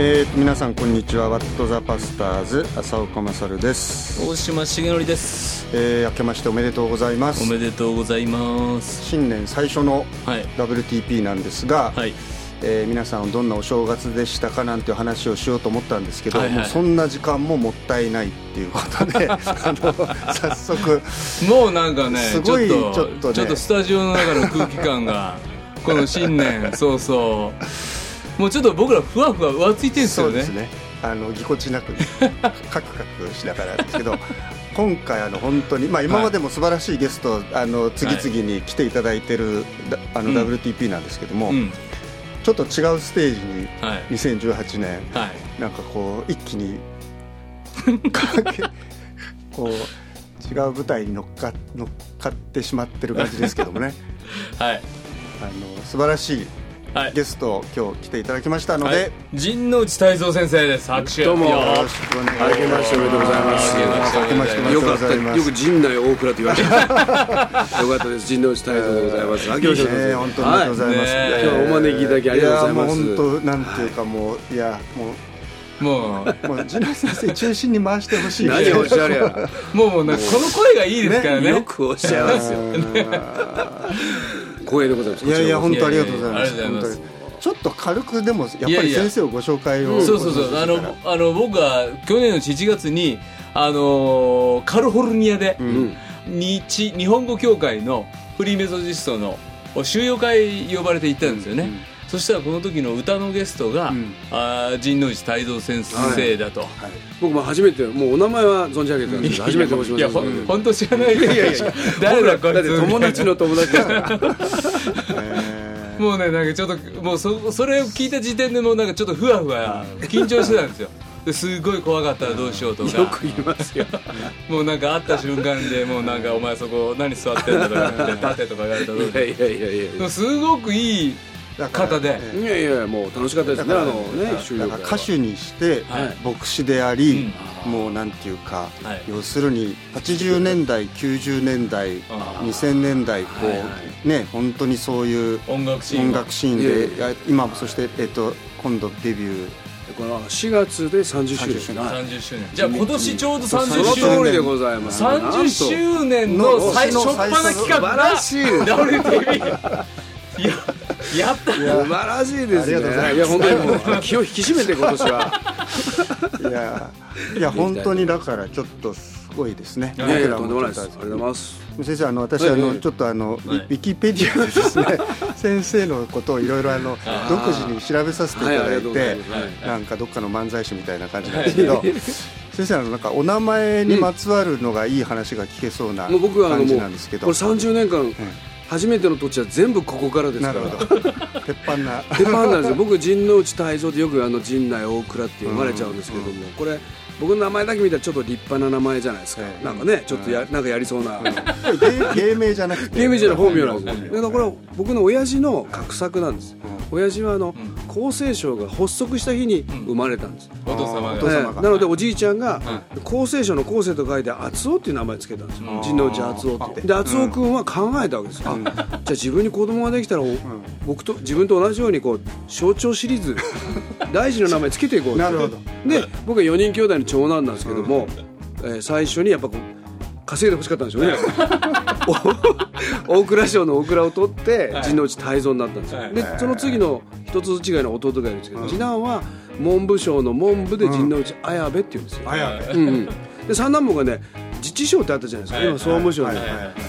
えー、皆さんこんにちは。ワットザパスターズ浅岡勝です。大島重則です。えー、明けましておめでとうございます。おめでとうございます。新年最初のはい。WTP なんですが、はい。えー皆さんどんなお正月でしたかなんていう話をしようと思ったんですけど、はいはい。もうそんな時間ももったいないっていうことで あの早速もうなんかねすごいちょっとちょっとね。ちょっとスタジオの中の空気感がこの新年そうそうもうちょっと僕らふわふわ浮ついてるんですよね。そうですね。あのぎこちなく カクカクしながらですけど今回あの本当に、まあ、今までも素晴らしいゲスト、あの次々に来ていただいてる、だあのうん。WTP なんですけども、うん。ちょっと違うステージにはい。2018年はい。なんかこう一気に こう違う舞台に乗っか乗っかってしまってる感じですけどもね。はい。あの素晴らしいはい。ゲストを今日来ていただきましたのはい。で、陣内泰造先生です。拍手。どうも。よよろしくお願いします。おめでとうござい。ます明けましておめでとうごよかった。ざいますよく陣内大倉って言われて。よかったです。陣内太蔵でございます。明けましておめでとうございます。ね本当にありがとうございます、はい。ね今日はお招きいただきありがとうございます。やもう本当なんていうかもう、い、やももう。うもう陣内先生中心に回してほしい。何をおっしゃるやもうもうなんかこの声がいいですからね。よくおっしゃいますよ光栄でございます。いやいや本当ありがとうございます。いやいやありがとうございます本当に。ちょっと軽くでもやっぱり先生をご紹介をそうそうそう。あのあの僕は去年の7月にあのーカリフォルニアで、とうん。日日本語協会のフリーメソジストの収容会呼ばれて行ったんですよね、そしたらこの時の歌のゲストが、うん。あー陣内泰造先生だと、僕も初めてもうお名前は存じ上げてたんですけど初めてお会いしまいやほしたうん本当知らない。いやいやいや。誰だこいつだって友達の友達ですから。え ーもうねなんかちょっともうそそれを聞いた時点でもうなんかちょっとふわふわ緊張してたんですよ。ですごい怖かったらどうしようとか。よく言いますよ。もうなんか会った瞬間でもうなんかお前そこ何座ってんだとか言って立てとか言われたらいやいやいやいや。うすごくいい方で。えいやいやもう楽しかったですねあのね歌手にしてはい。牧師であり、もうなんていうか、はい。要するに80年代90年代あ2000年代こう、ね本当にそういう音楽シーン音楽シーンいやいでや今そして、えっと今度デビュー。この4月で30周年。30周年。はい。30周年。じゃあ今年ちょうどその30周年。通りでございます30周年の最初っ端な企画が WTV いややった素晴らしいですね。いや本当にもう気を引き締めて今年は。いやいや本当にだからちょっとすごいですね。いやいや僕らとんでもないです。ありがとうございます。と先生あの私、あのちょっとあの、ウはい。ィキペディアでですね 先生のことをいろいろあの独自に調べさせていただいてなんかどっかの漫才師みたいな感じなんですけど先生あのなんかお名前にまつわるのがいい話が聞けそうな感じなんですけど。これ30年間初めての土地は全部ここからですから。鉄板な。鉄板なんですよ。僕陣内泰造ってよくあの陣内大倉って読まれちゃうんですけども、これ僕の名前だけ見たらちょっと立派な名前じゃないですか、ええなんかねちょっとや、なんかやりそうな、芸芸名じゃなくて。ゲームじゃない本名なんですよ。本だからこれは僕の親父の画策なんです、親父はあの、ん。厚生省が発足した日に生まれたんです、お父様が。お父様が。ええなのでおじいちゃんが厚生省の厚生と書いて厚尾っていう名前つけたんですよ。うん。陣内内厚尾って。で厚尾君は考えたわけですよ、あじゃあ自分に子供ができたら、お僕と自分と同じようにこう象徴シリーズ 大事な名前つけていこうって。なるほど。で僕は4人兄弟の長男なんですけども、えー最初にやっぱこう稼いでほしかったんでしょうね。お 大倉賞の大倉を取ってはい。陣内泰造になったんですよ、はい。でその次の一つ違いの弟がいるんですけど、次男は文部省の文部で陣内綾部っていうんですよ、綾部。うんうん、で三男坊がね自治省ってあったじゃないですか、はい。今総務省に、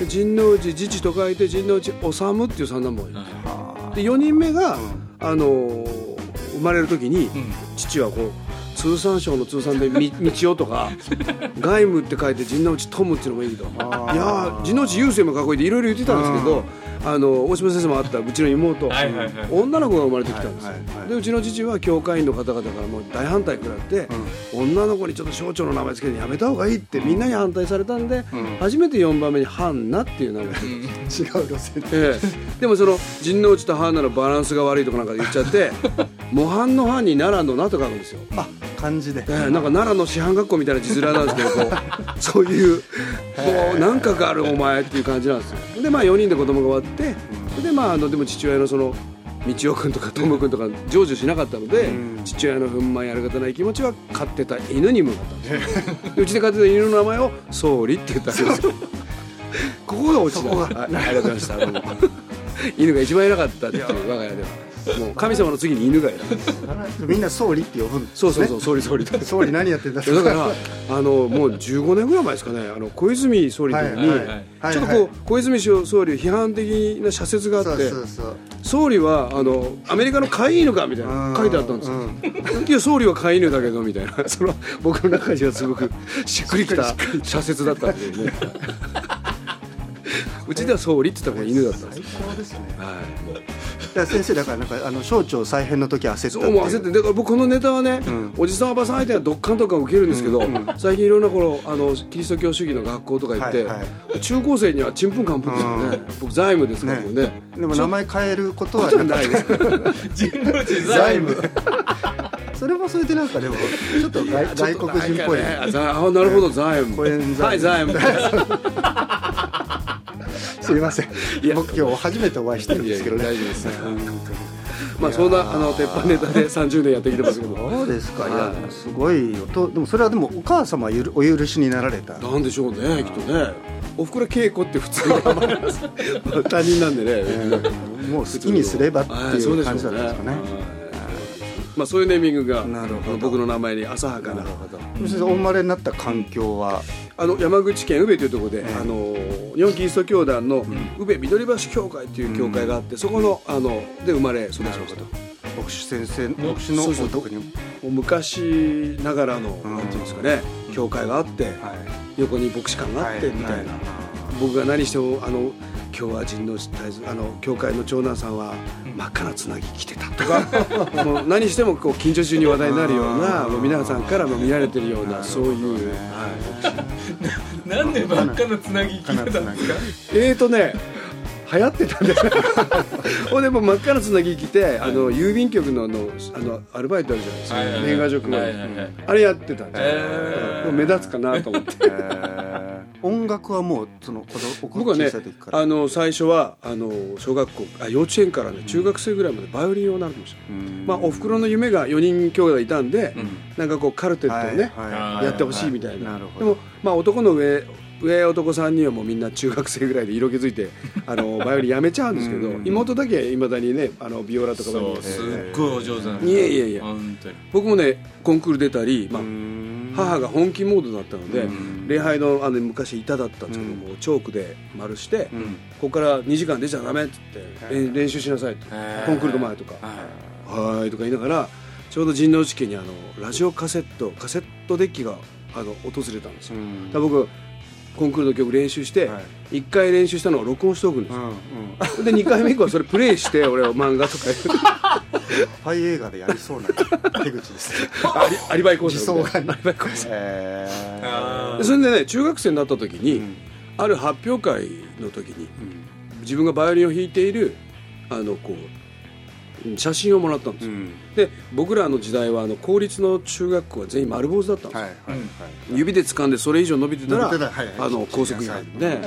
陣内自治と書いて陣内治っていう三男坊がいるんですよ。で4人目が、あのー生まれる時に、父はこう通産省の通産でみ 道夫とか外務って書いて陣内トムっていうのもいいけどいやー陣内優勢もかっこいいっていろいろ言ってたんですけど、あの大島先生もあったうちの妹、はいはいはい。女の子が生まれてきたんですよ、はいはいはい。でうちの父は教会員の方々からもう大反対食らって、女の子にちょっと省庁の名前つけてやめた方がいいってみんなに反対されたんで、初めて4番目にハンナっていう名前で、違う路線で。ええ、でもその陣内とハンナのバランスが悪いとかなんか言っちゃって 模範の範に奈良の名と書くんですよ、あ漢字で。ええ、なんか奈良の師範学校みたいな字面なんですけどこう そういうもう何かがあるお前っていう感じなんですよ。でまあ4人で子供が終わってでまああのでも父親のその道夫君とかトム君とか成就しなかったので、うん。父親の憤懣やる方ない気持ちは飼ってた犬に向かったんです。うちで飼ってた犬の名前を総理って言ったんですよ。ここが落ちた。はいありがとうございました。犬が一番偉かったっていう我が家ではもう神様の次に犬が偉いみんな総理って呼ぶんですそうそうそう総理総理。だ総理何やってんだだからあのもう15年ぐらい前ですかね。あの小泉総理の時に、ちょっとこう、小泉総理批判的な社説があってそうそうそう。総理はあのアメリカの飼い犬かみたいな書いてあったんですよ、いや総理は飼い犬だけどみたいな。その僕の中ではすごくしっくりきた社説だったんでね。うちでは総理って言った方が犬だったんです最高ですね。はい。だから先生だからなんかあの省庁再編の時焦ったってそうもう焦ってだから僕このネタはね、おじさんおばさん相手はどっかんとか受けるんですけど、最近いろんなこのあのキリスト教主義の学校とか行って、はいは中高生にはちんぷんかんぷんですよね、僕財務ですからもうね。でも名前変えることはないです。財務。それもそれでなんかでもちょっと外 外国人っぽい。ねあなるほど財務。はい財務 すいません。いや。僕今日初めてお会いしてるんですけどね。大丈夫です。まあそんなあの鉄板ネタで30年やってきてますけどそうですか。い。やはいすごいよとでもそれはでもお母様はゆるお許しになられた？なんでしょうねきっとね。おふくろ稽古って普通に頑張ります他人なんでね、もう好きにすればってはいそう感じでしょうんね。なですかね。はいまあそういうネーミングが僕の名前に浅はかな。先生お生まれになった環境は？あの山口県宇部というところで、えあの日本キリスト教団の宇部緑橋教会という教会があって、そこのあので生まれ育ちました。と牧師先生牧師のそうそう。昔ながらの、うん。なんていうんですかね教会があって、はい。横に牧師館があって、はい。みたいな、はい。僕が何してもあの今日は人の大あの教会の長男さんは真っ赤なつなぎ着てたとか もう何してもこう近所中に話題になるようなもう皆さんからも見られてるようなそういう、はい、なんで真っ赤なつなぎ聞いてたんですか？えーとね流行ってたんで ほんでもう真っ赤なつなぎ着てあの郵便局のあのあのアルバイトあるじゃないですか、はい。はいはい年賀状配りはいはいはいあれやってたんですよ、へー。目立つかなと思って。えー。音楽はもうその子供僕はね小さい時から。あの最初はあの小学校あ幼稚園からね中学生ぐらいまでバイオリンを習ってました、うん。まあ、おふくろの夢が4人兄弟いたんで、うん。なんかこうカルテットをね、はいはいやってほしいみたいな,、でも、まあ、男の上上男3人はもうみんな中学生ぐらいで色気づいて あのバイオリンやめちゃうんですけど、うん。妹だけいまだにねあのビオラとかバイオリン。そうすっごいお上手なんですいやいやいや僕もねコンクール出たり、まあうん母が本気モードだったので、うん。礼拝のあの昔板だったんですけども、チョークで丸して、うん。ここから2時間出ちゃダメって言って、練練習しなさいってへー。コンクールの前とか「はーい」とか言いながらちょうど陣内家にあのラジオカセットカセットデッキがあの訪れたんですよ、僕コンクールの曲練習して、は1回練習したのを録音しておくんですよ、うんうん。で2回目以降はそれプレイして 俺は漫画とかパイ映画でやりそうな手口ですね。アリアリバイ講座みたいな。アリバイ講座それでね中学生になった時に、うん。ある発表会の時に自分がバイオリンを弾いているあのこう写真をもらったんですよ、うん。で僕らの時代はあの公立の中学校は全員丸坊主だったんですよ、はいはいはい指で掴んでそれ以上伸びてたら伸びてた。らはいはい。あの高速に入るうんね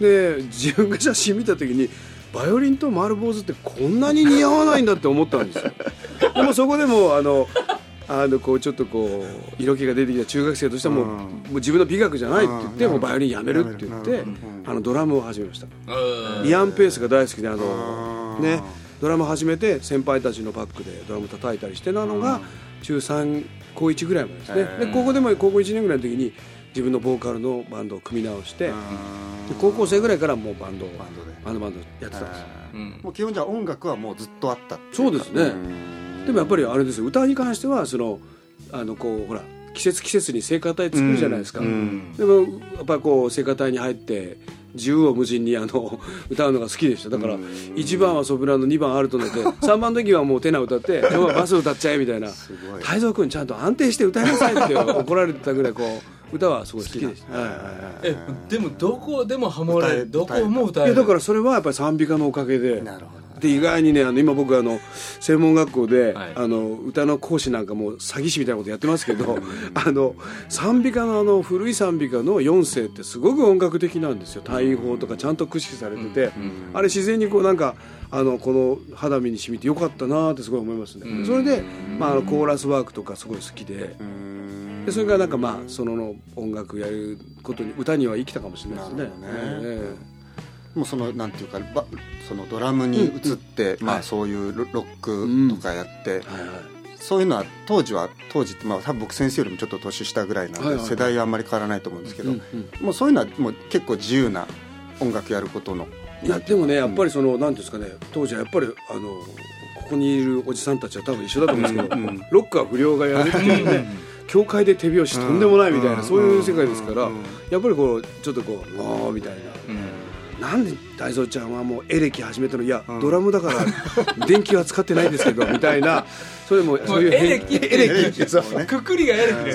で自分が写真見た時にバイオリンと丸坊主ってこんなに似合わないんだって思ったんですよ。でもそこでもあのあのこうちょっとこう色気が出てきた中学生としてはもう,、うん。もう自分の美学じゃないって言って、うん。もうバイオリンやめるって言って、あのドラムを始めました。うん。イアン・ペースが大好きであのうんねドラム始めて先輩たちのバックでドラム叩いたりしてたのが中3高1ぐらいまでですね。で高校でも高校1年ぐらいの時に自分のボーカルのバンドを組み直してで高校生ぐらいからもうバンドをバンドで。バンドバンドやってたんです。ようん。もう基本じゃあ音楽はもうずっとあったっていかそうですね。んでもやっぱりあれですよ。歌に関してはそのあのこうほら季節季節に聖歌隊作るじゃないですか、うんでもやっぱりこう聖歌隊に入って縦横無尽にあの 歌うのが好きでした。だからうん。1番はソプラノ2番アルトネで3 番の時はもうテナー歌って4番バス歌っちゃえみたいな。すごい。太蔵君ちゃんと安定して歌いなさいって怒られてたぐらいこう 歌はすごい好きでした、はいはいはいえでもどこでもハモれどこも歌える。いやだからそれはやっぱり賛美歌のおかげで。なるほどで意外にねあの今僕あの専門学校で、はい。あの歌の講師なんかも詐欺師みたいなことやってますけど あの賛美歌のあの古い賛美歌の4世ってすごく音楽的なんですよ。大砲とかちゃんと駆使されてて、あれ自然にこうなんかあのこの肌身に染みてよかったなってすごい思いますね、それで、まあ、あのコーラスワークとかすごい好きで。でそれからなんかまあその音楽やることに歌には生きたかもしれないですね。なるほどね。えもうそのなんていうかばそのドラムに移って、まあ、はいそういうロロックとかやって、えはいはい。そういうのは当時は当時って、まあ、多分僕先生よりもちょっと年下ぐらいなんで、世代はあんまり変わらないと思うんですけど、うんうんもうそういうのはもう結構自由な音楽やることのいやでもねやっぱりその、なんていうんですかね当時はやっぱりあのここにいるおじさんたちは多分一緒だと思うんですけど、うんうんロックは不良がやるっていうね教会で手拍子とんでもないみたいな、うん。そういう世界ですから、うんやっぱりこうちょっとこう「ああ」みたいな。なんで大蔵ちゃんはもうエレキ始めたの？いや、うん。ドラムだから 電気は使ってないですけどみたいな。それもそういうエレキ。エレキ。くくりがエレキ。で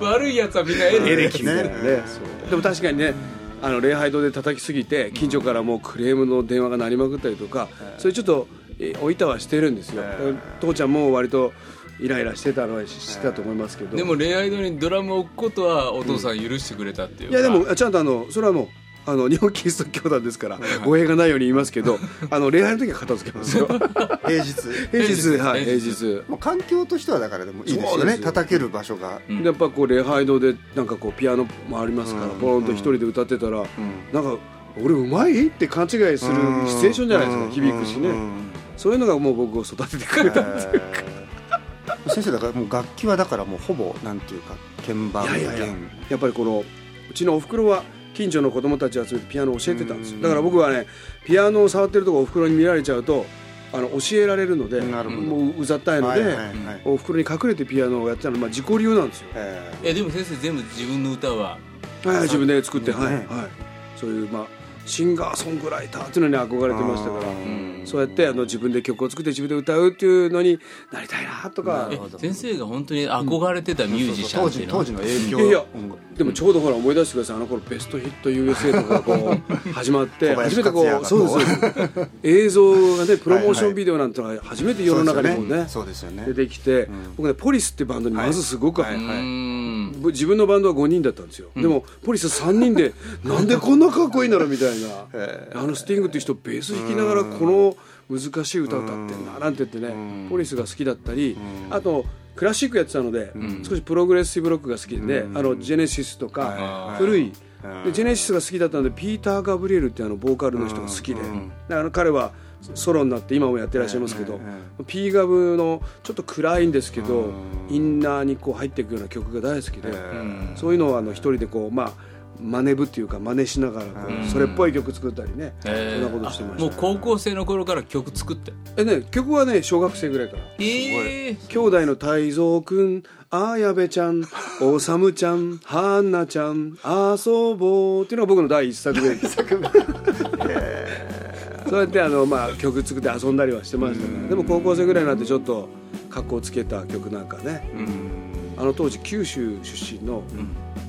悪いやつはみんなエレキ。エレキみたいなねねでも確かにねあの礼拝堂で叩きすぎて近所からもうクレームの電話が鳴りまくったりとか、それちょっとえおいたはしてるんですよ、え父ちゃんも割とイライラしてたのは知してたと思いますけど、でも恋愛堂にドラムを置くことはお父さん許してくれたっていういやでもちゃんとあのそれはもうあの日本キリスト教団ですから語弊がないように言いますけどあの礼拝の時は片付けますよ。平日。平日はい平平日。日もう環境としてはだからでもいいですよね叩ける場所が、うん。でやっぱこう礼拝堂でなんかこうピアノもありますから、うん。ポロンと一人で歌ってたら、うん。なんか俺うまいって勘違いするシチュエーションじゃないですか、うん。響くしね、うん。そういうのがもう僕を育ててくれたっていうか、えー。先生だからもう楽器はだからもうほぼなんていうか鍵盤やっぱりこのうちのおふくろは近所の子供たちを集めてピアノを教えてたんですよ。だから僕はねピアノを触ってるとこおふくろに見られちゃうとあの教えられるのでもううざったいので、はいはいはい。おふくろに隠れてピアノをやってたのは、まあ、自己流なんですよ、えでも先生全部自分の歌ははい、自分で作って、ねはいはい、そういうまあシンガーソングライターっていうのに憧れてましたからうんそうやってあの自分で曲を作って自分で歌うっていうのになりたいなとか。先生が本当に憧れてたミュージシャン当時っていうのは？当時の影響いや。でもちょうどほら思い出してください。あの頃ベストヒット USA とかこう始まって初めてこうそうですそうです。映像がねプロモーションビデオなんてのが初めて世の中にこうね。そうですよね。出てきてん。僕ねポリスってバンドにまずすごくはいうーんぶ自分のバンドは5人だったんですよ、でもポリス3人で なんでこんなかっこいいんだろうみたいな。え。あのスティングっていう人ベース弾きながらこの難しい歌歌ってんだなんて言ってねうん。ポリスが好きだったりあとクラシックやってたのでん。少しプログレッシブロックが好きでうん。あのジェネシスとはいかはい。古い。うんでジェネシスが好きだったのでピーター・ガブリエルっていうあのボーカルの人が好きで。うん。であの彼はソロになって今もやってらっしゃいますけど P ガブのちょっと暗いんですけどうん。インナーにこう入っていくような曲が大好きでえそういうのをあの一人でこうまあ真似ぶっていうか真似しながらそれっぽい曲作ったりねそえ。んなことしてまーもうした高校生の頃から曲作って？えね曲はね小学生ぐらいから。ええ。兄弟の泰造くんあやべちゃん おさむちゃんはんなちゃん遊ぼうっていうのが僕の第一作目 そうやってあの、まあ、曲作って遊んだりはしてましたね。でも高校生ぐらいになってちょっと格好つけた曲なんかね。あの当時九州出身の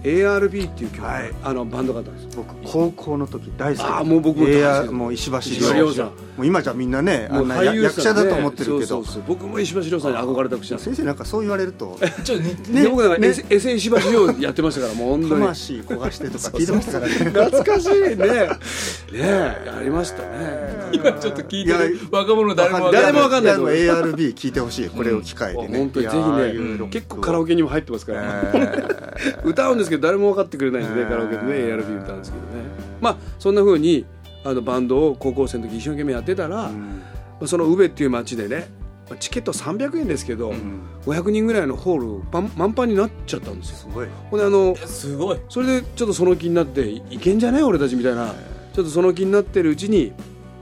ARB っていう曲、はい。あのバンドがあったんです僕高校の時大好きあーもう僕も大好きもう石橋石橋亮さんもう今じゃみんなねあんな役者だと思ってるけそうどそうそう。僕も石橋亮さんに憧れた口なんです先生なんかそう言われると。ちょっと似てで僕なんかエセ石橋亮やってましたからもう本当に。魂焦がしてとか聞いてましたからね懐かしいね。ねえ。やりましたね。今ちょっと聞いてる若者誰もわかんない。誰もわかんないと。思うやでも ARB 聞いてほしいこれを機会でね。本当にぜひね結構カラオケにも入ってますから、え。歌うんですけど誰も分かってくれないんでカラオケでね ARB 歌うんですけどね。まあそんな風にあのバンドを高校生の時一生懸命やってたら、まうん。あその宇部っていう町でねまあチケット300円ですけど、500人ぐらいのホールパン満帆になっちゃったんですよ。すごい。ほんであのすごい。それでちょっとその気になっていけんじゃね俺たちみたいな。ちょっとその気になってるうちに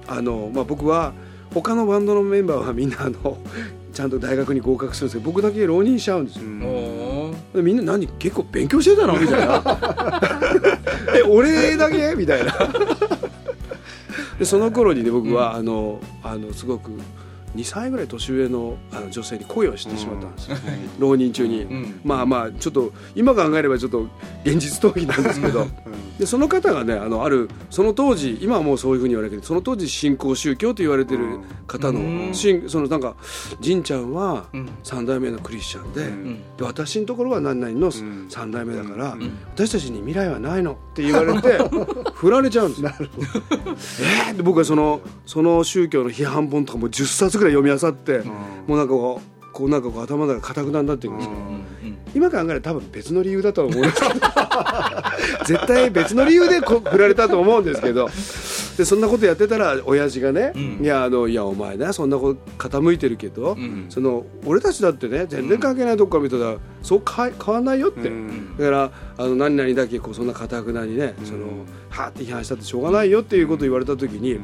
あの、まあ、僕は他のバンドのメンバーはみんなあの ちゃんと大学に合格するんですけど僕だけ浪人しちゃうんですよ、うん。みんな何？結構勉強してたの？みたいなえ俺だけ？みたいな でその頃にね僕は、あのあのすごく2歳ぐらい年上のあの女性に恋をしてしまったんですよ、浪人中に、ん。まあまあちょっと今考えればちょっと現実逃避なんですけど。でその方がねあのあるその当時今はもうそういうふうに言われるけどその当時新興宗教と言われてる方の,、そのなんか神ちゃんはうん。三代目のクリスチャンで,、ん。で私のところは何々のん。三代目だから、私たちに未来はないのって言われて 振られちゃうんですよ。えーで僕はそのその宗教の批判本とかも10冊ぐらい読み漁って、もうなんかこうこうなんかこう頭の中かたくなになっていくんですよ。今考えれば多分別の理由だとは思うんですけど絶対別の理由でこ振られたと思うんですけどでそんなことやってたら親父がね、うん。いやあのいやお前ねそんなこと傾いてるけど、んその俺たちだってね全然関係ないとこから見たら、そうか変わんないよって、うんだからあの何々だけこうそんなかたくなにね、そのはーって批判したってしょうがないよっていうことを言われた時に、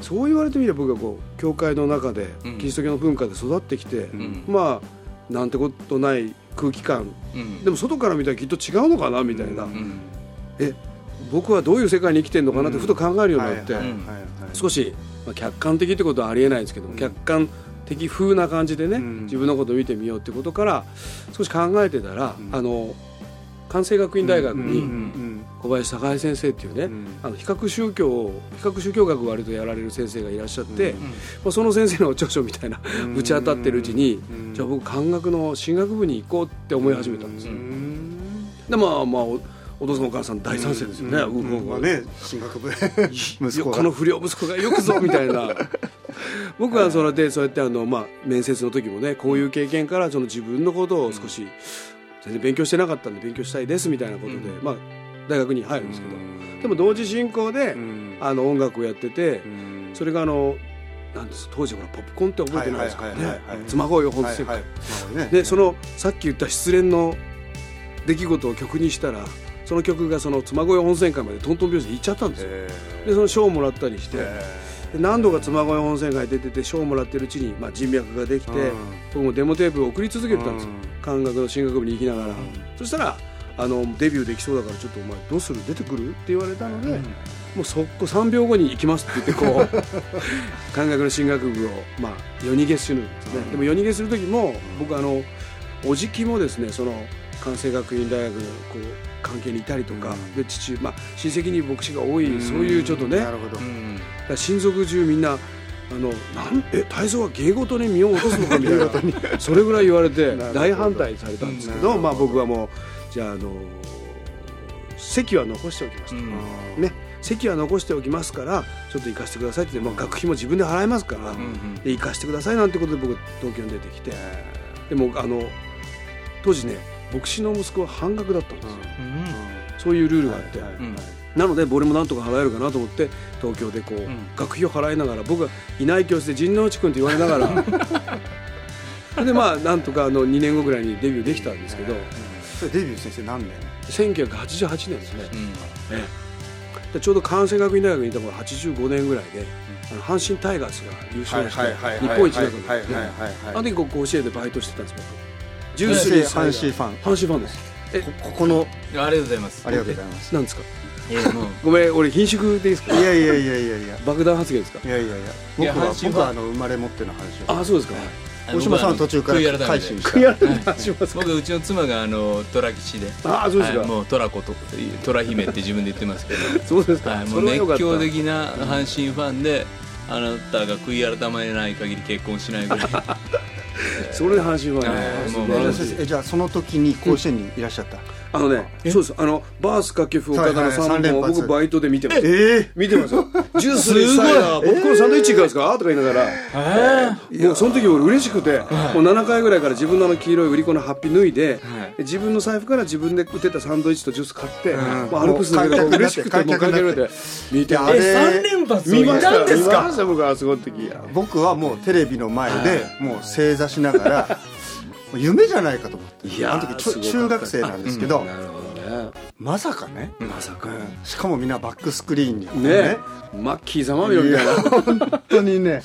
そう言われてみれば僕がこう教会の中で、うん。キリスト教の文化で育ってきて、ん。まあなんてことない空気感。うん。でも外から見たらきっと違うのかなみたいな、うん。え僕はどういう世界に生きてるのかなってふと考えるようになって、少し、まあ、客観的ってことはありえないですけども、客観的風な感じでね、うん。自分のことを見てみようってことから少し考えてたら、あの関西学院大学に小林孝先生っていうね、ん。あの比較宗教を比較宗教学を割とやられる先生がいらっしゃって、うんまあ、その先生の著書みたいなうん。ぶち当たってるうちに、うん。じゃあ僕漢学の進学部に行こうって思い始めたんですでまあまあおお父さんお母さん大賛成ですよね。うんうん。まあね進学部。息子この不良息子がよくぞみたいな。僕はそれでそうやってあの、まあ、面接の時もねこういう経験からその自分のことを少し全然勉強してなかったんで勉強したいですみたいなことで、まあ、大学に入るんですけど。でも同時進行で、うん。あの音楽をやっててうん。それがあのなんです当時ほらポップコーンって覚えてないですかはいはいはいねはい。妻恋本線はいはいまあね。でそのさっき言った失恋の出来事を曲にしたらその曲がその妻恋温泉会までトントン拍子で行っちゃったんですよ。えでその賞をもらったりして、何度か妻恋温泉街出てて賞をもらってるうちに、まあ、人脈ができて、うん。僕もデモテープを送り続けてたんですよ、うん。漢学の進学部に行きながら、そしたらあのデビューできそうだからちょっとお前どうする？出てくる？って言われたので、もう速攻3秒後に行きますって言ってこう 漢学の進学部を、まあ、夜逃げするんですね、でも夜逃げする時も僕あのおじきもですねその関西学院大学のこう関係にいたりとか、で父、まあ、親戚に牧師が多い、そういうちょっとね。なるほど。親族中みんなあのなんえ泰造は芸事に身を落とすのかみたいな。それぐらい言われて大反対されたんですけど、うん。まあ、僕はもうじゃあ、あの席は残しておきますと、うん。ね、席は残しておきますからちょっと行かせてくださいって。まあ、学費も自分で払いますから、うんで行かせてくださいなんてことで僕東京に出てきて。でもあの当時ね牧師の息子は半額だったんですよ、そういうルールがあって。うん。なので俺もなんとか払えるかなと思って東京でこう、ん。学費を払いながら僕がいない教室で陣内君って言われながら。そ れ でまあなんとかあの2年後ぐらいにデビューできたんですけど。それデビュー先生何年？1988年ですね、うん。ええ。でちょうど関西学院大学にいた頃85年ぐらいで、あの阪神タイガースが優勝して日本一になったん。であの時甲子園でバイトしてたんです僕ジュー先生スリーサイダー阪神ファン。阪神ファンですえこここの。ありがとうございます。ありがとうございます。なんですか？いやもう。ごめん俺貧縮でいいですか？いやいやいやいやいや。爆弾発言ですか？いやいやいや。僕は僕はあの生まれ持っての話を。あそうですか。大島さんは途中から改心した。僕うちの妻があの虎吉で。あそうですか。はいもう虎子と虎姫って自分で言ってますけど。そうですか、はい、もそう熱狂的な阪神ファンであなたが悔い改めない限り結婚しないぐらい それで阪神ははいねじゃあその時に甲子園にいらっしゃった。あのねそうですあのバース掛布岡田のはいはい3三連発。本を僕バイトで見てます。ええ見てますよ。ジュースでサイダー。ポップコーンサンドイッチいかがですか？とか言いながら。もうその時俺嬉しくてもう7回ぐらいから自分のあの黄色い売り子のハッピー脱いでで自分の財布から自分で売ってたサンドイッチとジュース買ってもうアルプスの上で嬉しくてもう観客になって。見てあれえ三連発？見ました。ん僕はすごい時。僕はもうテレビの前でもう正座しながら 夢じゃないかと思っていやーあの時中学生なんですけどなるほどね。まさかねまさか。うんしかもみんなバックスクリーンにこうね。マッキー様よみたいなね本当にね。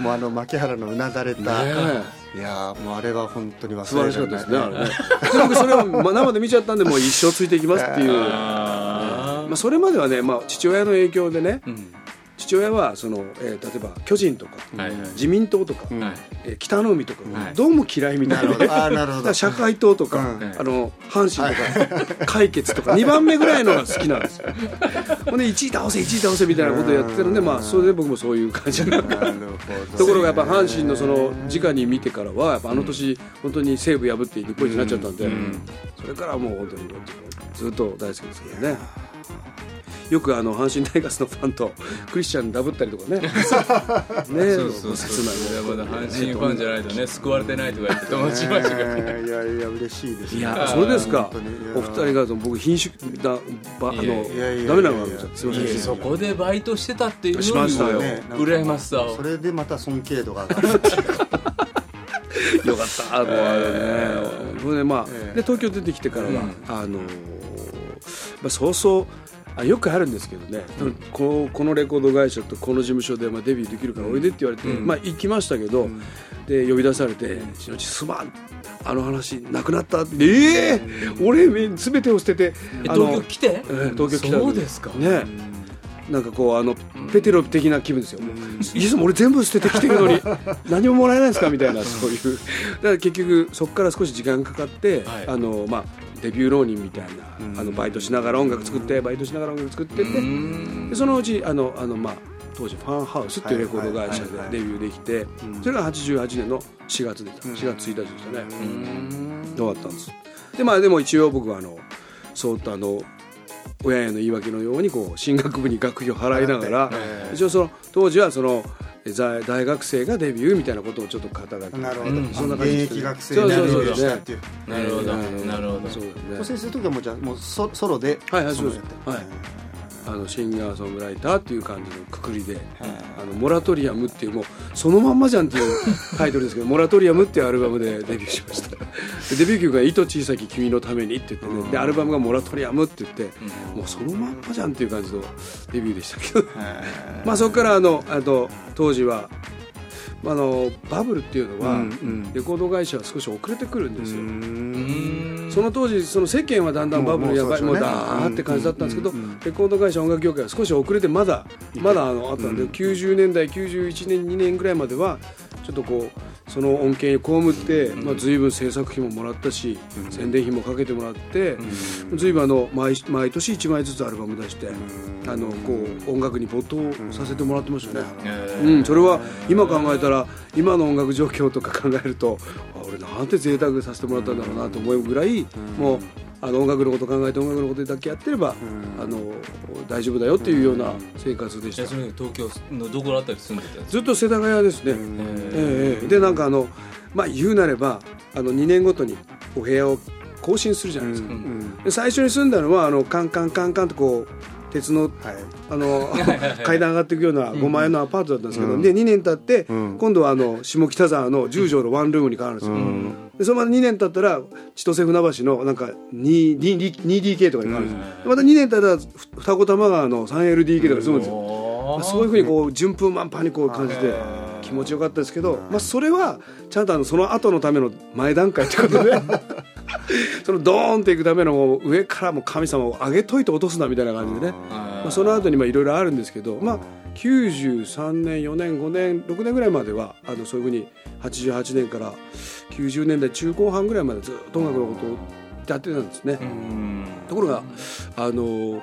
もうあの牧原のうなだれた、え。いやーもうあれは本当に素晴らしか忘れられないったですね僕それをま生で見ちゃったんでもう一生ついていきますっていう。あまあ、それまではね、まあ、父親の影響でねーうん父親はその、えー例えば巨人とか、はいはい。自民党とか、うん。はい。えー北の海とか、はい。どうも嫌いみたいで、ああなるほど。社会党とか、うんあの阪神とか解決とか 2番目ぐらいのが好きなんですよ。ほんで1位倒せ1位倒せみたいなことをやってるんで、まあ、それで僕もそういう感じになところがやっぱ阪神のその直に見てからはやっぱあの年本当に西武破って日本一になっちゃったんで、それからもう本当にずっと大好きですけどねよくあの阪神タイガースのファンと クリスチャンダブったりとかね。ね。そうそうそう切ないまだ阪神ファンじゃないとね救われてないとか言って友達いましたからね。えーいやいや嬉しいですね。いやそれですか。お二人が僕品種だばあのダメなのがあるんですよすいません。そこでバイトしてたっていうのにしましたよ。羨ましさをそれでまた尊敬度が上がる よかったもうあれね。それでまあええで東京出てきてからはうん。あのーまあそうそうあよくあるんですけどね、このこのレコード会社とこの事務所でまあデビューできるからおいでって言われて、うん。まあ行きましたけど、で呼び出されて「しのちすまんあの話なくなった」って「ええ俺全てを捨てて東京来て？ええ東京来たそうですか。ねなんかこうあのペテロ的な気分ですよ、いつも俺全部捨ててきてるのに 何ももらえないんですか？みたいなそういう。だから結局そこから少し時間かかって、はい。あのまあ、デビュー浪人みたいな、あのバイトしながら音楽作ってバイトしながら音楽作ってって、でそのうちあのあの、まあ、当時ファンハウスっていうレコード会社でデビューできて、それが88年の4月でした、4月1日でしたね、どうだったんです。でまあでも一応僕はあのそうとあの親への言い訳のようにこう進学部に学費を払いながら、ええ。一応その当時はその大学生がデビューみたいなことをちょっと肩書きなるほど、うんそんな現役学生そうになそうそう。るしたっていう。なるほどえーなるほど。そうですね。先生の時はもうじゃあもうソソロではいはいそうではいあのシンガーソングライターっていう感じのくくりで「あのモラトリアム」っていうもうそのまんまじゃんっていうタイトルですけど「モラトリアム」っていうアルバムでデビューしました。でデビュー曲が「糸小さき君のために」って言ってねでアルバムが「モラトリアム」って言ってもうそのまんまじゃんっていう感じのデビューでしたけど。まあそこからあのあと当時はまああのバブルっていうのは、レコード会社は少し遅れてくるんですよ、うん。その当時その世間はだんだんバブルやばいもうだーって感じだったんですけど、レコード会社音楽業界は少し遅れてまだまだあのあったんで、90年代91年2年ぐらいまではちょっとこうその恩恵に被って、まあ、随分制作費ももらったし、宣伝費もかけてもらって、随分あの毎毎年1枚ずつアルバム出して、あのこう音楽に没頭させてもらってましたね。えうん、それは今考えたら今の音楽状況とか考えるとあ俺なんて贅沢させてもらったんだろうなと思うぐらい、もうあの音楽のこと考えて音楽のことだけやってれば、あの大丈夫だよっていうような生活でした、東京のどこら辺り住んでたんですずっと世田谷ですね、ええええ。でなんかあのまあ言うなればあの2年ごとにお部屋を更新するじゃないですか、で最初に住んだのはあのカンカンカンカンとこう鉄のはい。あの階段上がっていくような5万円のアパートだったんですけど、で2年経って、今度はあの下北沢の10畳のワンルームに変わるんですよ、でそのまま2年経ったら千歳船橋のなんか 2- 2- 2DK とかに変わるんですよ、また2年経ったら二子玉川の 3LDK とかに住むんですよ、そういうふうにこう順風満帆にこう感じて気持ちよかったですけど、まあ、それはちゃんとあのその後のための前段階ってことで そのドーンっていくための上からもう神様を上げといて落とすなみたいな感じでね。まあ、その後にまあいろいろあるんですけど、まあ、93年4年5年6年ぐらいまではあのそういうふうに88年から90年代中後半ぐらいまでずっと音楽のことをやってたんですね。うん。ところがあの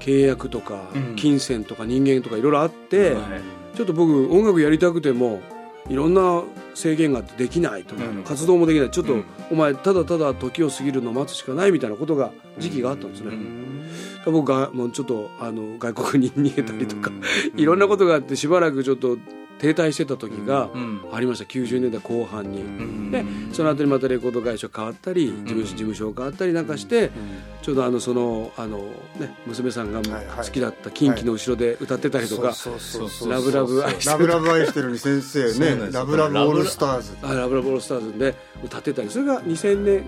契約とかうん。金銭とか人間とかいろいろあって、はい。ちょっと僕音楽やりたくてもいろんな制限があってできないとか、うん。活動もできない。ちょっと、うん。お前ただただ時を過ぎるのを待つしかないみたいなことが時期があったんですね。僕がもうちょっとあの外国に逃げたりとか、いろんなことがあってしばらくちょっと停滞してた時がうん。ありました。90年代後半に。うん。でその後にまたレコード会社変わったり事務所事務所変わったりなんかして、ちょうどあのそのあの、ね、娘さんが好きだった近畿の後ろで歌ってたりとか、ラブラブ愛してるラブラブ愛してるに先生ね。ラブラブオールスターズ。あラブラブオールスターズで歌ってたりそれが2000年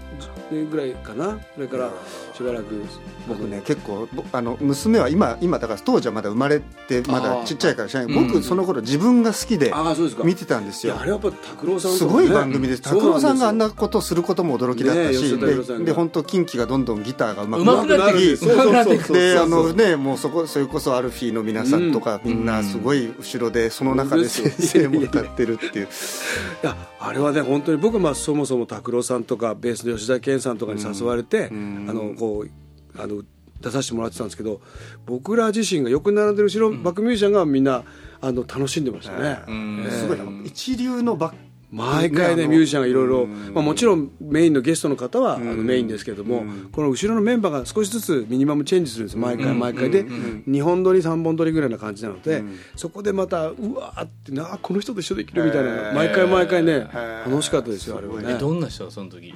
年ぐらいかな。それからしばらく。僕ね結構ぼあの娘は今今だから当時はまだ生まれてまだちっちゃいから知らない。うん。僕その頃自分が好きで見てたんですよ。あれはやっぱ拓郎さんね。すごい番組です。拓郎さんがあんななことすることも驚きだったし、吉田拓郎さんが。でで本当近畿がどんどんギターがうまくなってきあのねもうそこそれこそアルフィーの皆さんとか、みんなすごい後ろでその中で先生も歌ってるっていう。いやあれはね本当に僕はまあそもそも拓郎さんとかベースの吉田健さんとかに誘われて、ん。あのこうあの出させてもらってたんですけど僕ら自身がよく並んでる後ろ、バックミュージシャンがみんなあの楽しんでましたね、うん。すごいな。一流のバッ毎回ねミュージシャンがいろいろうん。まあもちろんメインのゲストの方はあのうんメインですけれどもうん。この後ろのメンバーが少しずつミニマムチェンジするんですよ毎回毎回。でうん。2本撮り3本撮りぐらいな感じなのでうん。そこでまたうわーってなこの人と一緒できるみたいな毎回毎回ね楽しかったですよあれはね。えどんな人その時？い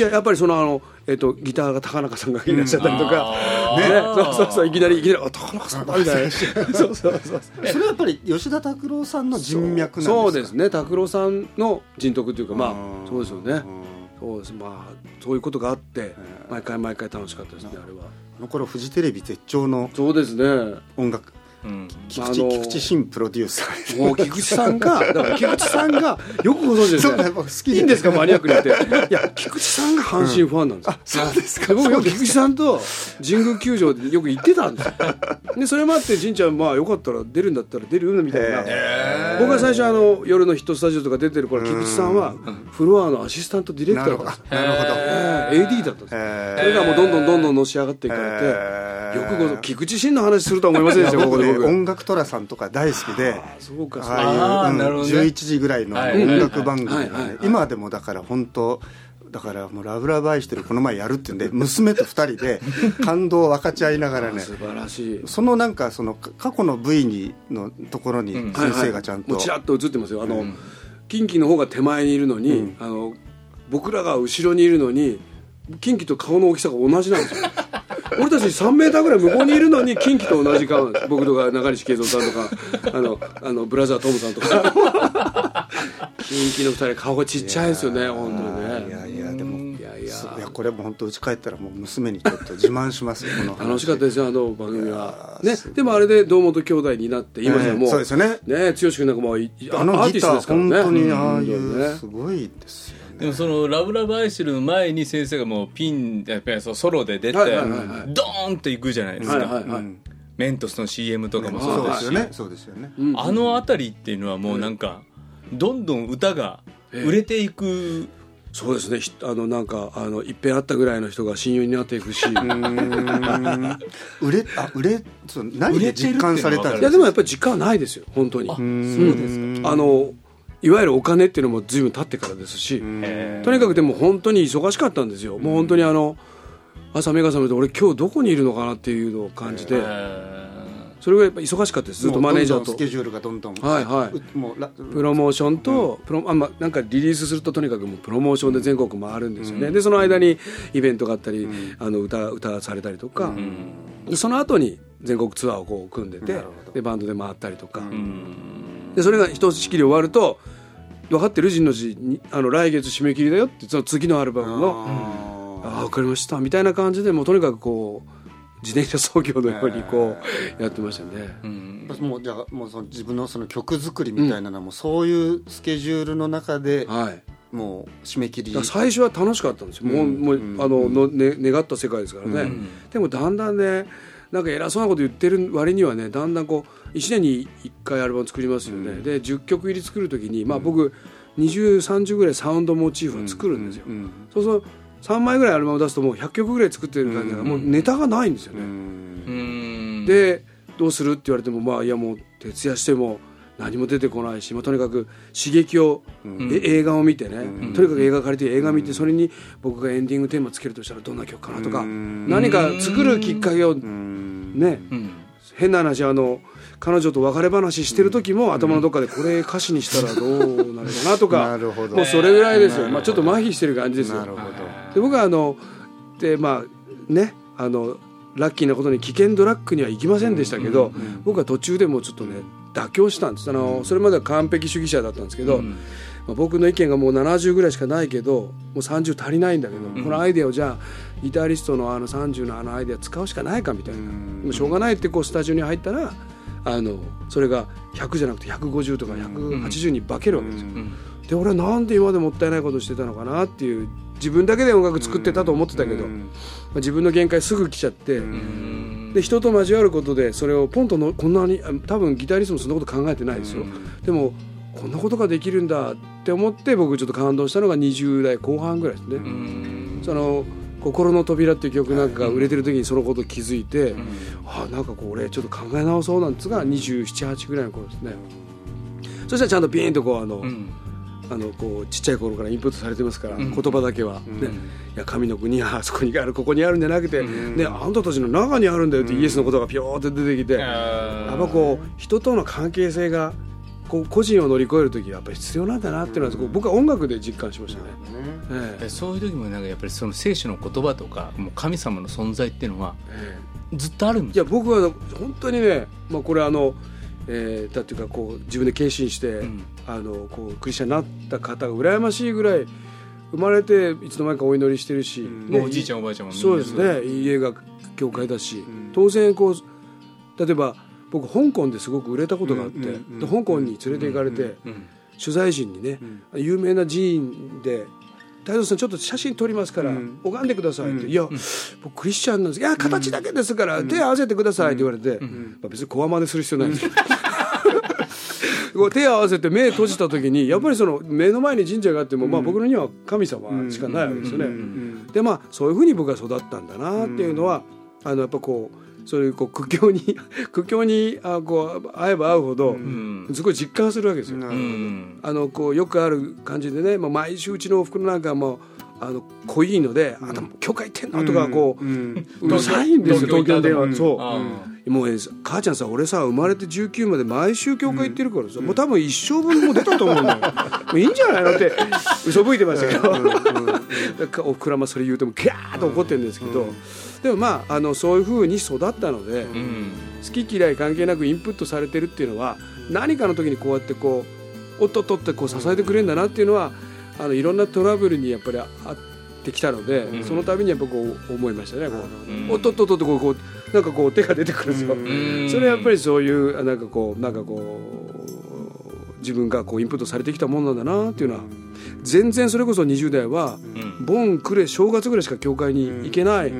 ややっぱりそのあの、えっとギターが高中さんがいらっしゃったりとか、ね。そうそうそういきなりいきなりあ高中さんだみたいな。そうそうそう。それはやっぱり吉田拓郎さんの人脈なんですか？そうですね。拓郎さんの人徳というかまあうん。そうですよね。うんそうです。まあそういうことがあって毎回毎回楽しかったですねあれは。あの頃フジテレビ絶頂のそうですね。音楽うん菊池,、あの菊池新プロデューサー。もう菊池さんが だから菊池さんがよくご存知ですね。好きでいいんですかマニアックに言って。いや菊池さんが阪神ファンなんですよ、そうですで僕よく菊池さんと神宮球場でよく行ってたんですよ。でそれもあって神ちゃんまあよかったら出るんだったら出るよみた。いな、僕は最初あの夜のヒットスタジオとか出てる頃菊池さんはフロアのアシスタントディレクターだったんですなるほど。ええ AD だったんですそれがもうどんどんどんどんのし上がっていかれて、えー。よくご存菊池真の話するとは思いませんでしたよここで僕音楽トラさんとか大好きでああいう、うんね。11時ぐらいのはい音楽番組が今でもだから本当だからもうラブラブ愛してるこの前やるっていうんで娘と2人で感動を分かち合いながらね素晴らしい。そのなんかそのか過去の V にのところにうん。先生がちゃんと、ちらっと映ってますよ。あの、うん。近畿の方が手前にいるのに、うん。あの僕らが後ろにいるのに近畿と顔の大きさが同じなんですよ 俺たち3メーターぐらい向こうにいるのに近畿と同じ顔なんです僕とか中西慶三さんとかあのあのブラザートムさんとか。近畿の2人顔がちっちゃいですよね本当にね。いやいやでもいやいやそういやこれも本当家帰ったらもう娘にちょっと自慢しますよこの話。楽しかったですよあの番組は。ねでもあれで堂本兄弟になって今じゃもう、ええそうですよね。ね剛君なんかもあのアーティストギターですからね。本当にああいうすごいですよ。ねでもその「ラブラブ愛してる」の前に先生がもうピンやっぱりそうソロで出て、はいはいはいはい。ドーンといくじゃないですか、はいはいはい。うん。メントスの CM とかもそそううですし、ね。そうですよね。うん。あの辺りっていうのはもうなんか、どんどん歌が売れていく、そうですね。ひあのなんかあのいっぺん会ったぐらいの人が親友になっていくし。うーん。売れあ売れそう何で実感されたんいですか？やでもやっぱり実感はないですよ。本当に。そうですあのいわゆるお金っていうのも随分経ってからですしとにかくでも本当に忙しかったんですよ。もう本当にあの朝目が覚めて俺今日どこにいるのかなっていうのを感じてそれがやっぱ忙しかったです。ずっとマネージャーと。スケジュールがどんどん。はいはい。うもうラプロモーションと、プロあまあ、なんかリリースするととにかくもうプロモーションで全国回るんですよね、でその間にイベントがあったり、あの歌歌されたりとか、でその後に全国ツアーをこう組んでてでバンドで回ったりとか、うんでそれがひとしきり終わると分かってる陣の字にあの来月締め切りだよってその次のアルバムのああ分かりましたみたいな感じでもうとにかくこう自転車操業のようにこうやってましたね。うん。もうじゃあもうその自分のその曲作りみたいなのはもうそういうスケジュールの中ではい。もう締め切り。最初は楽しかったんですよ、もうもううん。あのの、ね、願った世界ですからね、うん。でもだんだんねなんか偉そうなこと言ってる割にはねだんだんこう1年に1回アルバム作りますよね、で10曲入り作る時に、まあ、僕2030ぐらいサウンドモチーフは作るんですよ、うんそうすると3枚ぐらいアルバム出すともう100曲ぐらい作ってる感じだから、もうネタがないんですようね、うん。んでどうするって言われてもまあいやもう徹夜しても何も出てこないし、まあ、とにかく刺激を、うん。え映画を見てね、うん。とにかく映画借りて映画見てそれに僕がエンディングテーマつけるとしたらどんな曲かなとか、うん。何か作るきっかけをうん。ね、うん。変な話あの彼女と別れ話してる時も頭のどっかでこれ歌詞にしたらどうなるかなとかなるほど。もうそれぐらいですよ、うんまあ、ちょっと麻痺してる感じですよ。なるほど。で僕はあのでまあねあのラッキーなことに危険ドラッグには行きませんでしたけど、僕は途中でもうちょっとね妥協したんです。あのそれまでは完璧主義者だったんですけど、まあ、僕の意見がもう70ぐらいしかないけどもう30足りないんだけど、ん。このアイデアをじゃあギタリストのあの30のあのアイデア使うしかないかみたいな、もうしょうがないってこうスタジオに入ったらあのそれが100じゃなくて150とか180に化けるわけですよ。うん。で俺はなんで今までもったいないことしてたのかなっていう自分だけで音楽作ってたと思ってたけど、まあ、自分の限界すぐ来ちゃって、うんで人と交わることでそれをポンとのこんなにあ多分ギタリストもそんなこと考えてないですよ、でもこんなことができるんだって思って僕ちょっと感動したのが20代後半ぐらいですね。うん。その心の扉っていう曲なんかが売れてる時にそのこと気づいて、あなんかこう俺ちょっと考え直そうなんつが278ぐらいの頃ですね。そしたらちゃんとピーンとこうあの、うんあのこうちっちゃい頃からインプットされてますから、うん。言葉だけは、ね。いや神の国は あそこにあるここにあるんじゃなくて、ね、あんたたちの中にあるんだよってイエスのことがピョーって出てきて、やっぱこう人との関係性がこう個人を乗り越える時はやっぱり必要なんだなっていうのは僕は音楽で実感しましたね。ええ。そういう時もなんかやっぱりその聖書の言葉とかもう神様の存在っていうのはえずっとあるんですえいや僕は本当にね、まあ、これあの、えー、だっていうかこう自分で献身して、ん。あのこうクリスチャンになった方が羨ましいぐらい生まれていつの間にかお祈りしてるし、もうおじいちゃんおばあちゃんもそうですね。家が教会だし、当然こう例えば僕香港ですごく売れたことがあって、で香港に連れて行かれて、うん取材陣にね、有名な寺院で「太蔵さんちょっと写真撮りますから、拝んでください」って「いや、僕クリスチャンなんです。いや形だけですから、手合わせてください」って言われて、まあ、別にこわまでする必要ないんです。よ。こう手を合わせて目閉じた時にやっぱりその目の前に神社があっても、まあ、僕のには神様しかないわけですよね。でまあそういうふうに僕は育ったんだなっていうのは、あのやっぱこうそういうこう苦境に 苦境にあこう会えば会うほど、ん。すごい実感するわけですよ。うんあのこうよくある感じでね、まあ、毎週うちのおふくろなんかもあの濃いので「あん。た教会行ってんの?」とかこう、うるさいんですよ東京の電話そう。あもうね母ちゃんさ俺さ生まれて19まで毎週教会行ってるからさ、もう多分一生分もう出たと思うんだよ。もういいんじゃないの？って嘘吹いてましたけど、おふくらまそれ言うてもキャーッと怒ってるんですけど、でもまああのそういうふうに育ったので、うん。好き嫌い関係なくインプットされてるっていうのは何かの時にこうやってこうおっとっとってこう支えてくれるんだなっていうのはあのいろんなトラブルにやっぱりあってきたので、その度にやっぱこう思いましたねこう、おっとっとっとってこうこうなんかこう手が出てくるんですよ、ん。それはやっぱりそういうあなんかこうなんかこう自分がこうインプットされてきたものなんだなっていうのは全然それこそ20代はうん。盆暮れ正月ぐらいしか教会に行けない、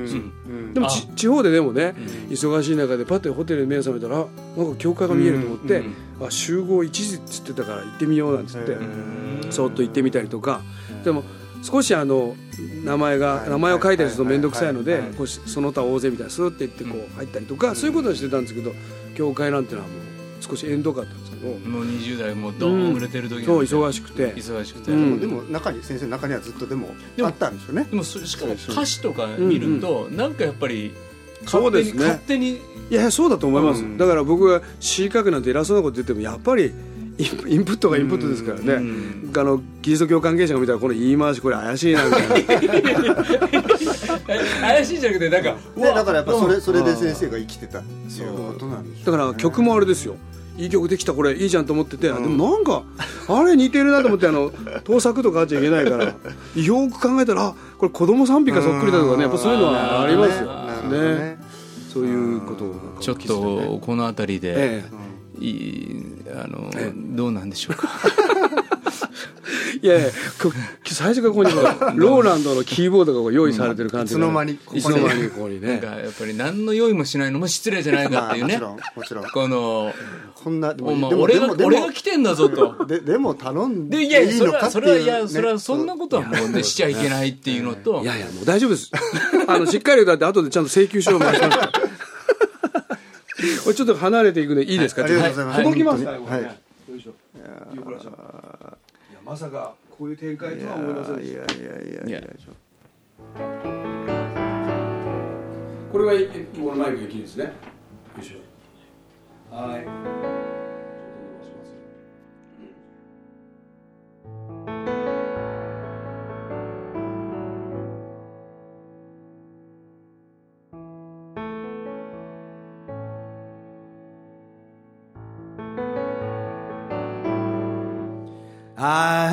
でもち地方ででもね、忙しい中でパッとホテルで目を覚めたらあなんか教会が見えると思って、あ集合1時っつってたから行ってみようなんつって、そっと行ってみたりとか。でも少しあの名前が名前を書いたりすると面倒くさいのでこうしその他大勢みたいなスーって行ってこう入ったりとか、そういうことをしてたんですけど教会なんてのはもう少し遠遠かったんですけど、もう20代もうドーン売れてる時そう忙しくて。忙しくて、うん。でも中に先生の中にはずっとでもあったんですよね。でもそしかも歌詞とか見ると、なんかやっぱりそうですね。勝手にいやいやそうだと思います、うん。だから僕が詩書くなんて偉そうなこと言ってもやっぱりインプインプットがインプットですからね、うん。あのキリスト教関係者が見たらこの言い回しこれ怪しいなみたいな。え 怪しいじゃなくてなんか、うわでだからやっぱそれそれでうん先生が生きてたっていうことなんでしょうね。だから曲もあれですよいい曲できたこれ。いいじゃんと思ってて、でもなんかあれ似てるなと思ってあの盗作とかあっちゃいけないから。よく考えたらあこれ子供賛美歌そっくりだとかね。やっぱそういうのはありますよ。ね。ね。そういうことをちょっとこの辺りで、えいいあの、ええ。どうなんでしょうか。え いやいやこ最初からここに ローランドのキーボードがこう用意されてる感じでいつの間にここにいつの間にここにね。なんかやっぱり何の用意もしないのも失礼じゃないかっていうね。まあもちろんもちろん。このこんなでも俺が俺が来てんだぞと。ででも頼んででいやいいそれはそれはいやねそれはそんなことはもうねしちゃいけないっていうのと。いやいやもう大丈夫です。あのしっかり歌って後でちゃんと請求書を回します。からこれちょっと離れていくんでいいですか、はいありがとうございます。届きますか、はい。これねよいしょまさかこういう展開とは思いませんでした。いやいやいやいやいやこれはえこのマイクできるんですね。よいしょはい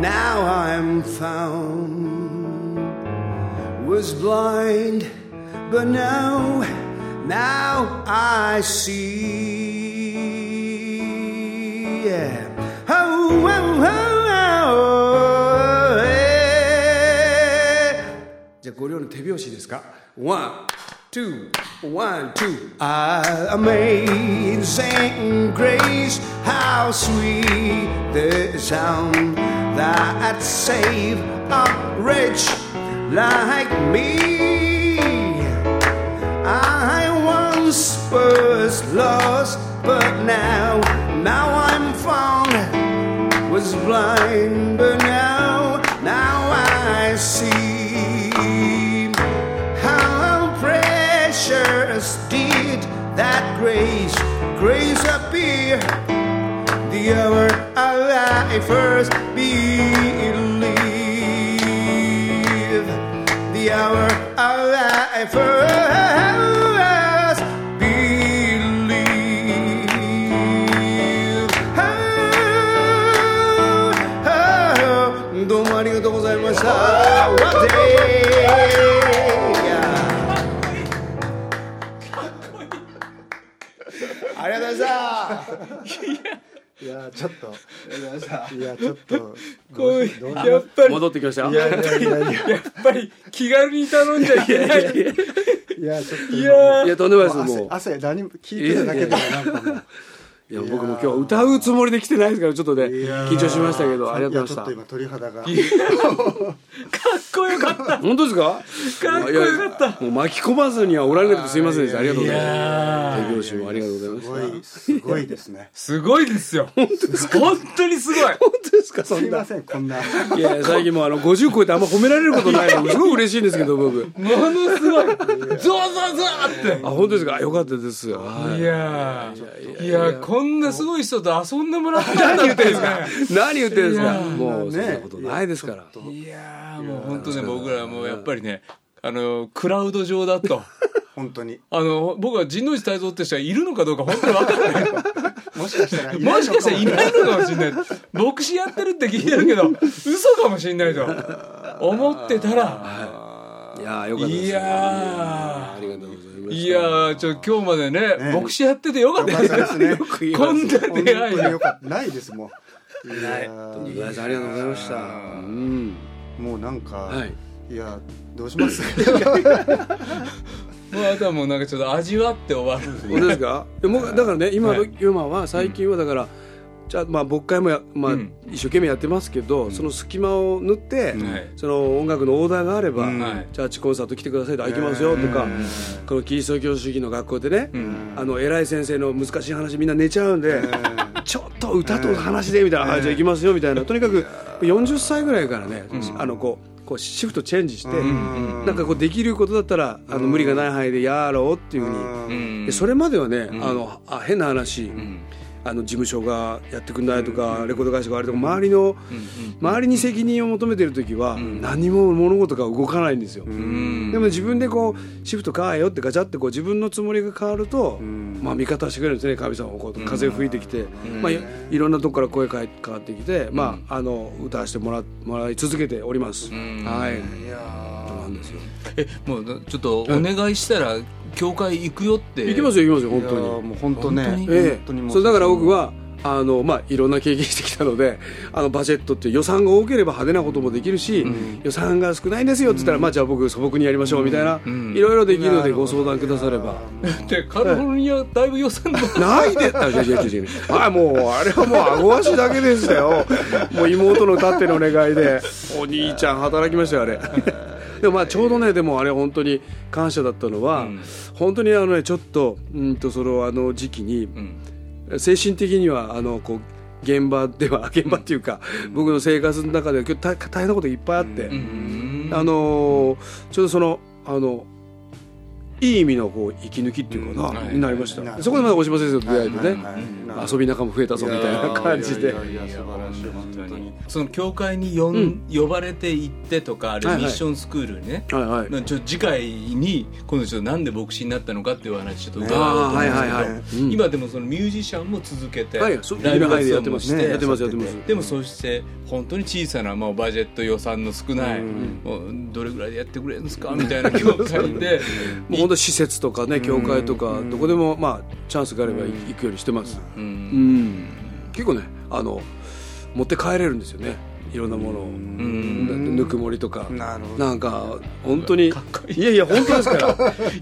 now I'm found. Was blind, but now, now I see. Yeah. Oh, oh, oh, oh, yeah. じゃあご両の手拍子ですか One, two, one, two Amazing grace How sweet the sound That saved a wretch like me. I once was lost But now, now I'm found. Was blind But now, now I see How precious did that grace, grace appear. The hour I first believed どうもありがとうございました。いやちょっと。いやちょっと。こうやっぱり戻ってきました。よいやいやいやいや。やっぱり気軽に頼んじゃいけない。いやちょっといやいやとんでもないですもう。汗汗何も聞いてるだけでもなんかもういや僕も今日歌うつもりで来てないですからちょっとねいやー。緊張しましたけどありがとうございましやちょっと今鳥肌が。かっこよかった。た本当ですか？かっこよかった。いやもう巻き込まずにはおられなくてすいませんでした。ありがとうございいやますー。手拍子もありがとうございます。すごいすごいですね。すごいですよ。本当にすごい。本当ですか？そすいまんなせんこんな。いや最近もうあの50超えてあんま褒められることないの すごい嬉しいんですけど僕。ものすごい。ゾワゾワゾワって。あ本当ですか？よかったです。よはい。いやー。いやこんなすごい人と遊んでもらったんだってですね。何言ってるんですか？もうそんねなことないですから。いやーもう本当ね僕らはもうやっぱりねあのクラウド上だと。本当に。あの僕は神宮寺泰造って人がいるのかどうか本当に分からない もしかしたらいもしかしたらいないのかもしれない。牧師やってるって聞いてるけど嘘かもしれないと思ってたら。いやーよかったですいやいやーちょ今日までねね。牧師やっててよかった。ですね。こんな本出会いよかった。ないですもんないですありがとうございましたうんもうなんか、はい。い、やどうします？もうあとはもうなんかちょっと味わって終わる。本当ですか？もうだからね今の、はい。今は最近はだから、じゃあまあ牧会もや、まあうん。一生懸命やってますけど、その隙間を縫って、その音楽のオーダーがあれば、チャーチコンサート来てくださいとあ行きますよとか、うん。このキリスト教主義の学校でね、うん。あの偉い先生の難しい話みんな寝ちゃうんで、ちょっと歌と話でみたいな、はいじゃあ行きますよみたいな。とにかく40歳ぐらいからね、あのこうこうシフトチェンジして、うん。なんかこうできることだったらあの無理がない範囲でやろうっていうふうに。それまではね、ん。あのあ変な話、うんあの事務所がやってくんないとか、レコード会社があれとか周りの、周りに責任を求めてる時は、何も物事が動かないんですよ、うん。でも自分でこうシフト変えよってガチャってこう自分のつもりが変わると、まあ味方してくれるんですね。神様もこう風吹いてきて、まあ、いいろんなとこから声かわってきて、まああの歌わせてもらもらい続けております、ん。はい。いやなんですよ。えもうちょっとお願いしたら教会行くよって。行きますよ行きますよ本当に。もう本当ね本当に？え本当にそうだから僕はあの、まあ、いろんな経験してきたのであのバジェットっていう予算が多ければ派手なこともできるし、予算が少ないんですよって言ったら、まあ、じゃあ僕素朴にやりましょうみたいな、ん。いろいろできるのでご相談くだされば。でカリフォルニアだいぶ予算が ないであ違う違う違う違う。あもうあれはもう顎足だけでしたよ。もう妹のたってのお願いでお兄ちゃん働きましたよあれでもまあちょうどねでもあれ本当に感謝だったのは、うん。本当にあのねちょっとうんとそのあの時期に、うん。精神的にはあのこう現場では現場っていうか、僕の生活の中では今日大大変なこといっぱいあって、うん。あのーちょうどそのあのいい意味のこう息抜きっていうかな、うんになりました、はいそこでまた大島先生と出会えてね、はいはいはい。遊び仲も増えたぞみたいな感じで。いやいやいや素晴らしい本当に。その教会に呼ん、呼ばれて行ってとかあるはいはい。ミッションスクールにね、はいはい。まあちょっと次回に今度ちょっとなんで牧師になったのかっていう話ちょっと伺おうとあ思うんですけど、あはいはいはい、うん。今でもそのミュージシャンも続けて、ライブ活動やってますもして、ねやってますやってます。でもそして本当に小さな、まあ、バジェット予算の少ない、うんもうどれぐらいでやってくれるんですかみたいな教会で もう本当施設とかね教会とかうん。どこでもまあチャンスがあれば行くようにしてます、ううん。ん、結構ねあの持って帰れるんですよね。いろんなものを、ん。ぬくもりとか。なんか本当にいやいや本当ですから。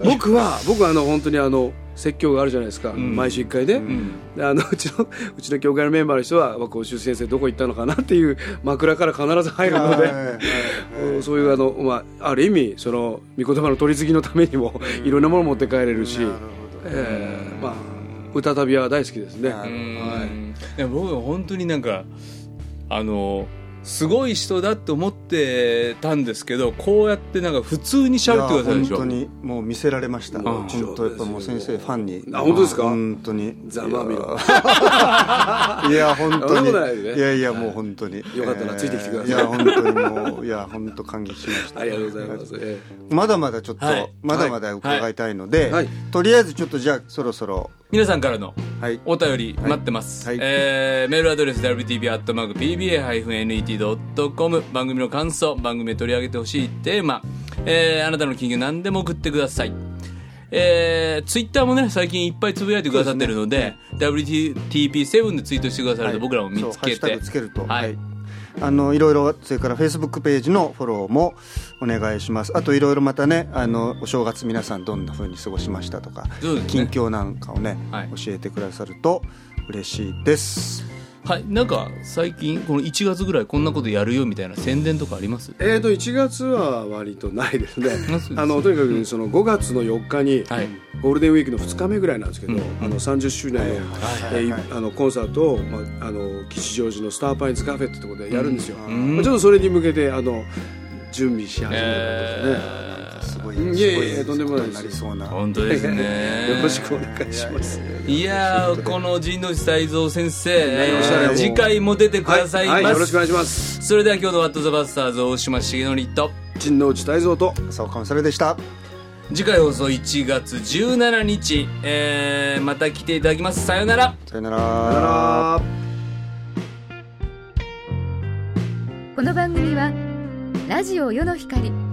僕は僕はあの本当にあの説教があるじゃないですか、ん。毎週1回ね、うん。であのうちの うちの教会のメンバーの人は「今週先生どこ行ったのかな?」っていう 枕から必ず入るので、はいそういうあの、まあ、ある意味その御言葉の取り次ぎのためにもいろんなものを持って帰れるし、なるえーまあ、歌旅は大好きですね。なるほど。うん。でも僕は本当になんかあのすごい人だと思ってたんですけどこうやってなんか普通に喋ってくださるでしょ。本当にもう見せられました。ん本当やっぱもう先生ファンに。あ本当ですか？本当に。ざまあみろ。いや。本当に。いよね。いやいやもう本当に。よかったらついてきてください。いや本当にもういや本当感激しました。ありがとうございます。えまだまだちょっと、はい。まだまだ伺いたいので、はい。とりあえずちょっとじゃあそろそろ皆さんからのはい。お便り待ってます、はい。えーメールアドレス wtb.pba-net.com 番組の感想番組で取り上げてほしいテーマ、えーあなたの金魚何でも送ってください。えー、ツイッターもね最近いっぱいつぶやいてくださってるので WTP7 でツイートしてくださると僕らも見つけてグつけると、はいあのいろいろそれからフェイスブックページのフォローもお願いします。あといろいろまたねあのお正月皆さんどんな風に過ごしましたとかね。近況なんかをね、はい。教えてくださると嬉しいですはいなんか最近この1月ぐらいこんなことやるよみたいな宣伝とかあります？えー、と1月は割とないですね。あのとにかくその5月の4日に、はい。ゴールデンウィークの2日目ぐらいなんですけど、うん。あの30周年の,、えーあのコンサートを、まあ、あの吉祥寺のスターパインズカフェってところでやるんですよ、ん。まあ、ちょっとそれに向けてあの準備し始めたことでね、すごいうんすごいえいえとんでもないなりそうな本当ですね。よろしくお願いします。いやーこの神之内泰造先生、えー次回も出てくださいます、はいはいよろしくお願いします。それでは今日の「ワット・ザ・バスターズ」大島重則と陣内泰造とそうかもそれでした。次回放送1月17日、えーまた来ていただきます。さよなら。さよなら。さよなら。この番組はラジオ世の光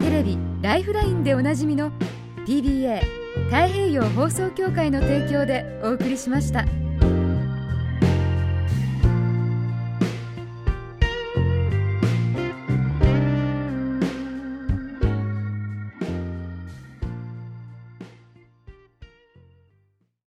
テレビ「ライフライン」でおなじみの PBA 太平洋放送協会の提供でお送りしました。